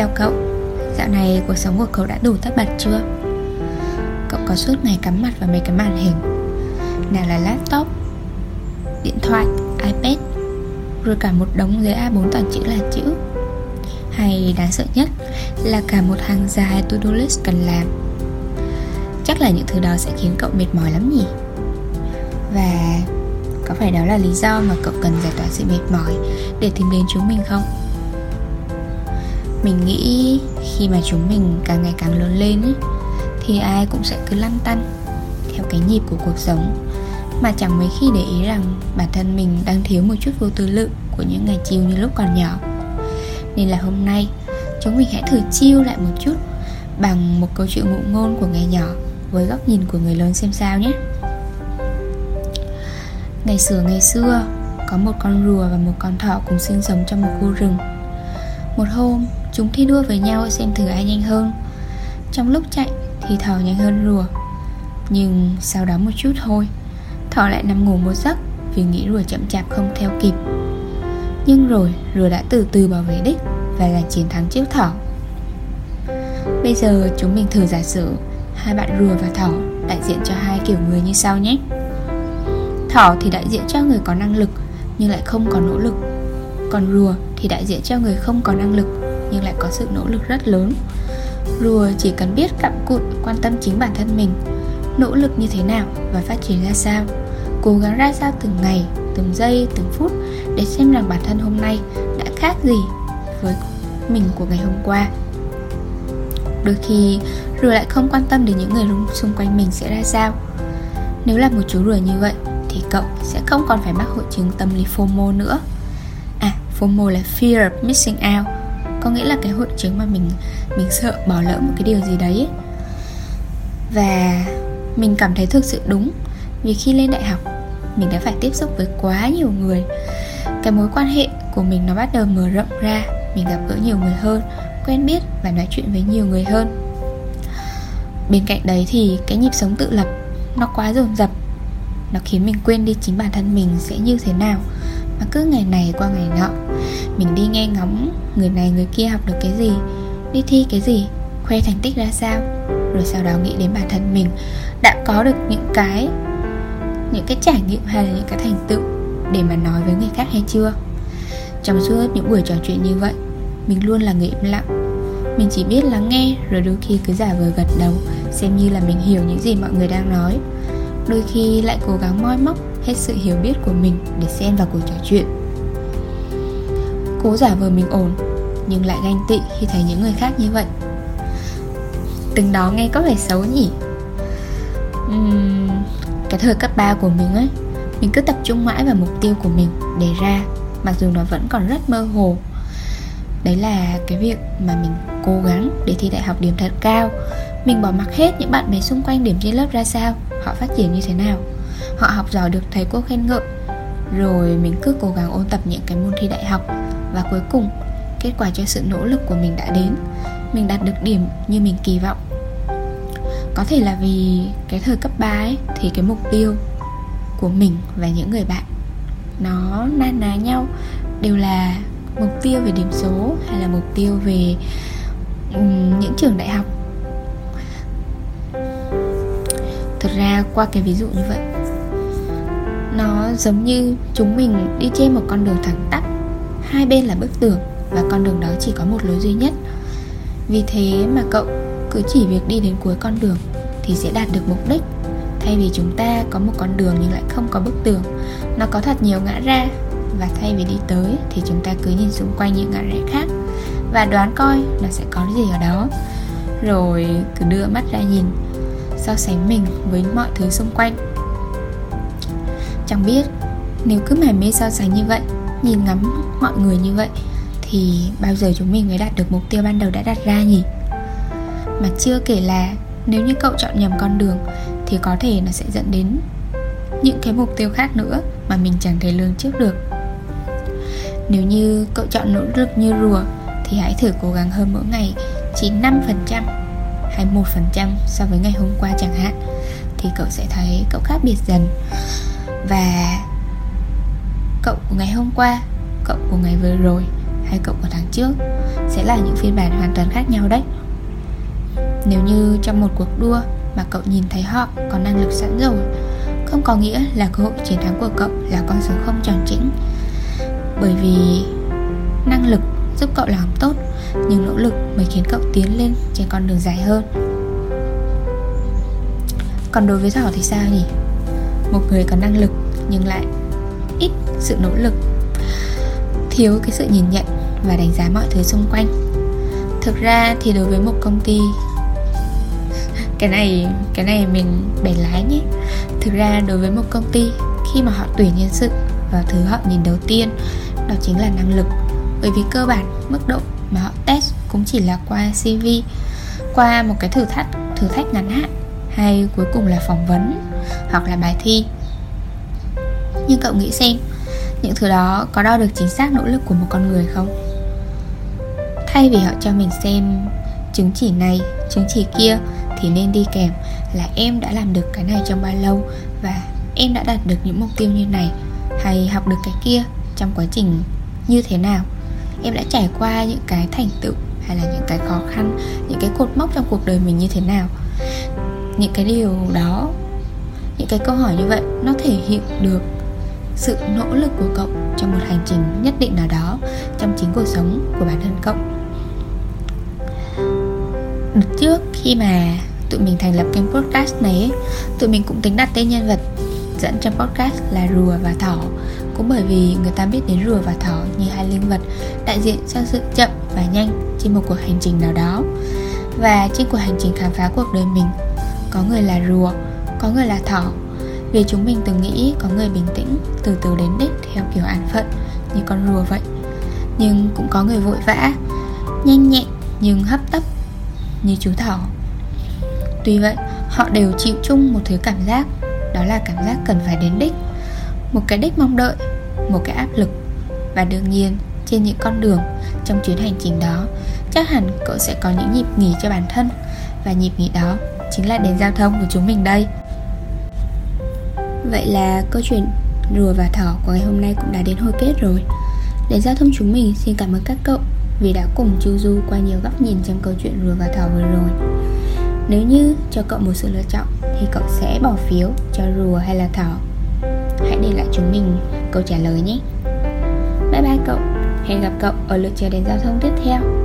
chào cậu Dạo này cuộc sống của cậu đã đủ tất bật chưa? Cậu có suốt ngày cắm mặt vào mấy cái màn hình Nào là laptop Điện thoại, iPad Rồi cả một đống giấy A4 toàn chữ là chữ Hay đáng sợ nhất Là cả một hàng dài to-do list cần làm Chắc là những thứ đó sẽ khiến cậu mệt mỏi lắm nhỉ Và có phải đó là lý do mà cậu cần giải tỏa sự mệt mỏi Để tìm đến chúng mình không? Mình nghĩ khi mà chúng mình càng ngày càng lớn lên ấy, thì ai cũng sẽ cứ lăn tăn theo cái nhịp của cuộc sống. Mà chẳng mấy khi để ý rằng bản thân mình đang thiếu một chút vô tư lượng của những ngày chiều như lúc còn nhỏ. Nên là hôm nay chúng mình hãy thử chiêu lại một chút bằng một câu chuyện ngụ ngôn của ngày nhỏ với góc nhìn của người lớn xem sao nhé. Ngày xưa ngày xưa có một con rùa và một con thỏ cùng sinh sống trong một khu rừng. Một hôm Chúng thi đua với nhau xem thử ai nhanh hơn. Trong lúc chạy thì thỏ nhanh hơn rùa. Nhưng sau đó một chút thôi Thỏ lại nằm ngủ một giấc Vì nghĩ rùa chậm chạp không theo kịp. Nhưng rồi rùa đã từ từ bảo vệ đích Và giành chiến thắng trước thỏ Bây giờ chúng mình thử giả sử Hai bạn rùa và thỏ đại diện cho hai kiểu người như sau nhé. Thỏ thì đại diện cho người có năng lực Nhưng lại không có nỗ lực. Còn rùa thì đại diện cho người không có năng lực nhưng lại có sự nỗ lực rất lớn. Rùa chỉ cần biết cặm cụt quan tâm chính bản thân mình, nỗ lực như thế nào và phát triển ra sao. Cố gắng ra sao từng ngày, từng giây, từng phút để xem rằng bản thân hôm nay đã khác gì với mình của ngày hôm qua. Đôi khi, rùa lại không quan tâm đến những người xung quanh mình sẽ ra sao. Nếu là một chú rùa như vậy, thì cậu sẽ không còn phải mắc hội chứng tâm lý FOMO nữa. À FOMO là fear of missing out có nghĩa là cái hội chứng mà mình mình sợ bỏ lỡ một cái điều gì đấy ấy. và mình cảm thấy thực sự đúng, vì khi lên đại học, mình đã phải tiếp xúc với quá nhiều người. Cái mối quan hệ của mình nó bắt đầu mở rộng ra, mình gặp gỡ nhiều người hơn, quen biết và nói chuyện với nhiều người hơn. Bên cạnh đấy thì cái nhịp sống tự lập nó quá dồn dập, nó khiến mình quên đi chính bản thân mình sẽ như thế nào mà cứ ngày này qua ngày nọ, mình đi nghe ngóng người này người kia học được cái gì, đi thi cái gì, khoe thành tích ra sao. Rồi sau đó nghĩ đến bản thân mình, đã có được những cái những cái trải nghiệm hay là những cái thành tựu để mà nói với người khác hay chưa? Trong suốt những buổi trò chuyện như vậy, mình luôn là người im lặng. Mình chỉ biết lắng nghe rồi đôi khi cứ giả vờ gật đầu, xem như là mình hiểu những gì mọi người đang nói. Đôi khi lại cố gắng moi móc hết sự hiểu biết của mình để xen vào cuộc trò chuyện. Cố giả vờ mình ổn nhưng lại ganh tị khi thấy những người khác như vậy. Từng đó nghe có vẻ xấu nhỉ? Uhm, cái thời cấp 3 của mình ấy mình cứ tập trung mãi vào mục tiêu của mình đề ra mặc dù nó vẫn còn rất mơ hồ. Đấy là cái việc mà mình cố gắng để thi đại học điểm thật cao. Mình bỏ mặc hết những bạn bè xung quanh điểm trên lớp ra sao họ phát triển như thế nào? Họ học giỏi được thầy cô khen ngợi. Rồi mình cứ cố gắng ôn tập những cái môn thi đại học. Và cuối cùng kết quả cho sự nỗ lực của mình đã đến. Mình đạt được điểm như mình kỳ vọng. Có thể là vì cái thời cấp 3 ấy thì cái mục tiêu của mình và những người bạn nó na ná nhau. Đều là mục tiêu về điểm số hay là mục tiêu về um, những trường đại học. Thật ra qua cái ví dụ như vậy nó giống như chúng mình đi trên một con đường thẳng tắp. Hai bên là bức tường và con đường đó chỉ có một lối duy nhất. Vì thế mà cậu cứ chỉ việc đi đến cuối con đường thì sẽ đạt được mục đích. Thay vì chúng ta có một con đường nhưng lại không có bức tường, nó có thật nhiều ngã ra. Và thay vì đi tới thì chúng ta cứ nhìn xung quanh những ngã rẽ khác và đoán coi nó sẽ có gì ở đó. Rồi cứ đưa mắt ra nhìn, so sánh mình với mọi thứ xung quanh chẳng biết. Nếu cứ mải mê so sánh như vậy, nhìn ngắm mọi người như vậy, thì bao giờ chúng mình mới đạt được mục tiêu ban đầu đã đặt ra nhỉ? Mà chưa kể là nếu như cậu chọn nhầm con đường, thì có thể nó sẽ dẫn đến những cái mục tiêu khác nữa mà mình chẳng thể lường trước được. Nếu như cậu chọn nỗ lực như rùa, thì hãy thử cố gắng hơn mỗi ngày chỉ 5% hay 1% so với ngày hôm qua chẳng hạn, thì cậu sẽ thấy cậu khác biệt dần và cậu của ngày hôm qua, cậu của ngày vừa rồi hay cậu của tháng trước sẽ là những phiên bản hoàn toàn khác nhau đấy. Nếu như trong một cuộc đua mà cậu nhìn thấy họ có năng lực sẵn rồi, Không có nghĩa là cơ hội chiến thắng của cậu là con số không tròn chỉnh Bởi vì năng lực giúp cậu làm tốt, Nhưng nỗ lực mới khiến cậu tiến lên trên con đường dài hơn. Còn đối với Thỏ thì sao nhỉ? Một người có năng lực nhưng lại ít sự nỗ lực. Thiếu cái sự nhìn nhận và đánh giá mọi thứ xung quanh. Thực ra thì đối với một công ty, cái này cái này mình bẻ lái nhé. Thực ra đối với một công ty, khi mà họ tuyển nhân sự và thứ họ nhìn đầu tiên, đó chính là năng lực. Bởi vì cơ bản, mức độ mà họ test cũng chỉ là qua cv qua một cái thử thách thử thách ngắn hạn, hay cuối cùng là phỏng vấn hoặc là bài thi. Nhưng cậu nghĩ xem, những thứ đó có đo được chính xác nỗ lực của một con người không? Thay vì họ cho mình xem chứng chỉ này, chứng chỉ kia, thì nên đi kèm là em đã làm được cái này trong bao lâu và em đã đạt được những mục tiêu như này hay học được cái kia trong quá trình như thế nào. Em đã trải qua những cái thành tựu hay là những cái khó khăn, những cái cột mốc trong cuộc đời mình như thế nào. Những cái điều đó những cái câu hỏi như vậy nó thể hiện được sự nỗ lực của cậu trong một hành trình nhất định nào đó trong chính cuộc sống của bản thân cậu. Đợt trước khi mà tụi mình thành lập kênh podcast này ấy, tụi mình cũng tính đặt tên nhân vật dẫn trong podcast là rùa và thỏ. Cũng bởi vì người ta biết đến rùa và thỏ như hai linh vật đại diện cho sự chậm và nhanh trên một cuộc hành trình nào đó. Và trên cuộc hành trình khám phá cuộc đời mình có người là rùa có người là thỏ. Vì chúng mình từng nghĩ có người bình tĩnh từ từ đến đích theo kiểu an phận như con rùa vậy. Nhưng cũng có người vội vã nhanh nhẹn nhưng hấp tấp như chú thỏ. Tuy vậy, họ đều chịu chung một thứ cảm giác Đó là cảm giác cần phải đến đích. Một cái đích mong đợi Một cái áp lực. Và đương nhiên, trên những con đường Trong chuyến hành trình đó Chắc hẳn cậu sẽ có những nhịp nghỉ cho bản thân. Và nhịp nghỉ đó Chính là đèn giao thông của chúng mình đây. Vậy là câu chuyện rùa và thỏ của ngày hôm nay cũng đã đến hồi kết rồi. Để giao thông chúng mình, xin cảm ơn các cậu Vì đã cùng chu du qua nhiều góc nhìn trong câu chuyện rùa và thỏ vừa rồi. Nếu như cho cậu một sự lựa chọn, Thì cậu sẽ bỏ phiếu cho rùa hay là thỏ. Hãy để lại chúng mình câu trả lời nhé. Bye bye cậu. Hẹn gặp cậu ở lượt chờ đèn giao thông tiếp theo.